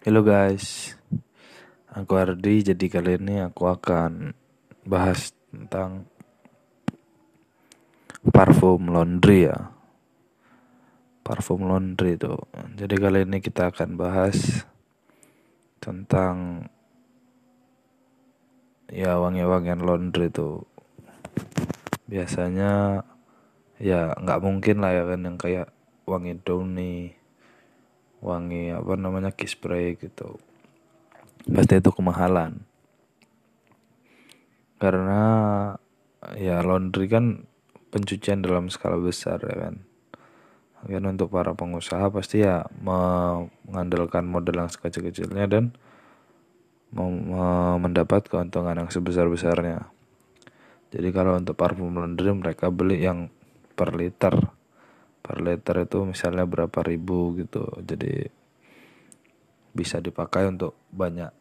Halo guys, aku Ardi. Jadi kali ini aku akan bahas tentang parfum laundry ya. Parfum laundry itu. Jadi kali ini kita akan bahas tentang ya wangi-wangian laundry itu. Biasanya ya nggak mungkin lah ya kan yang kayak wangi Downy wangi apa namanya key spray gitu. Pasti itu kemahalan. Karena ya laundry kan pencucian dalam skala besar ya kan. Kan untuk para pengusaha pasti ya mengandalkan modal yang sekecil-kecilnya dan mendapat keuntungan yang sebesar-besarnya. Jadi kalau untuk parfum laundry mereka beli yang per liter per liter itu misalnya berapa ribu gitu. Jadi bisa dipakai untuk banyak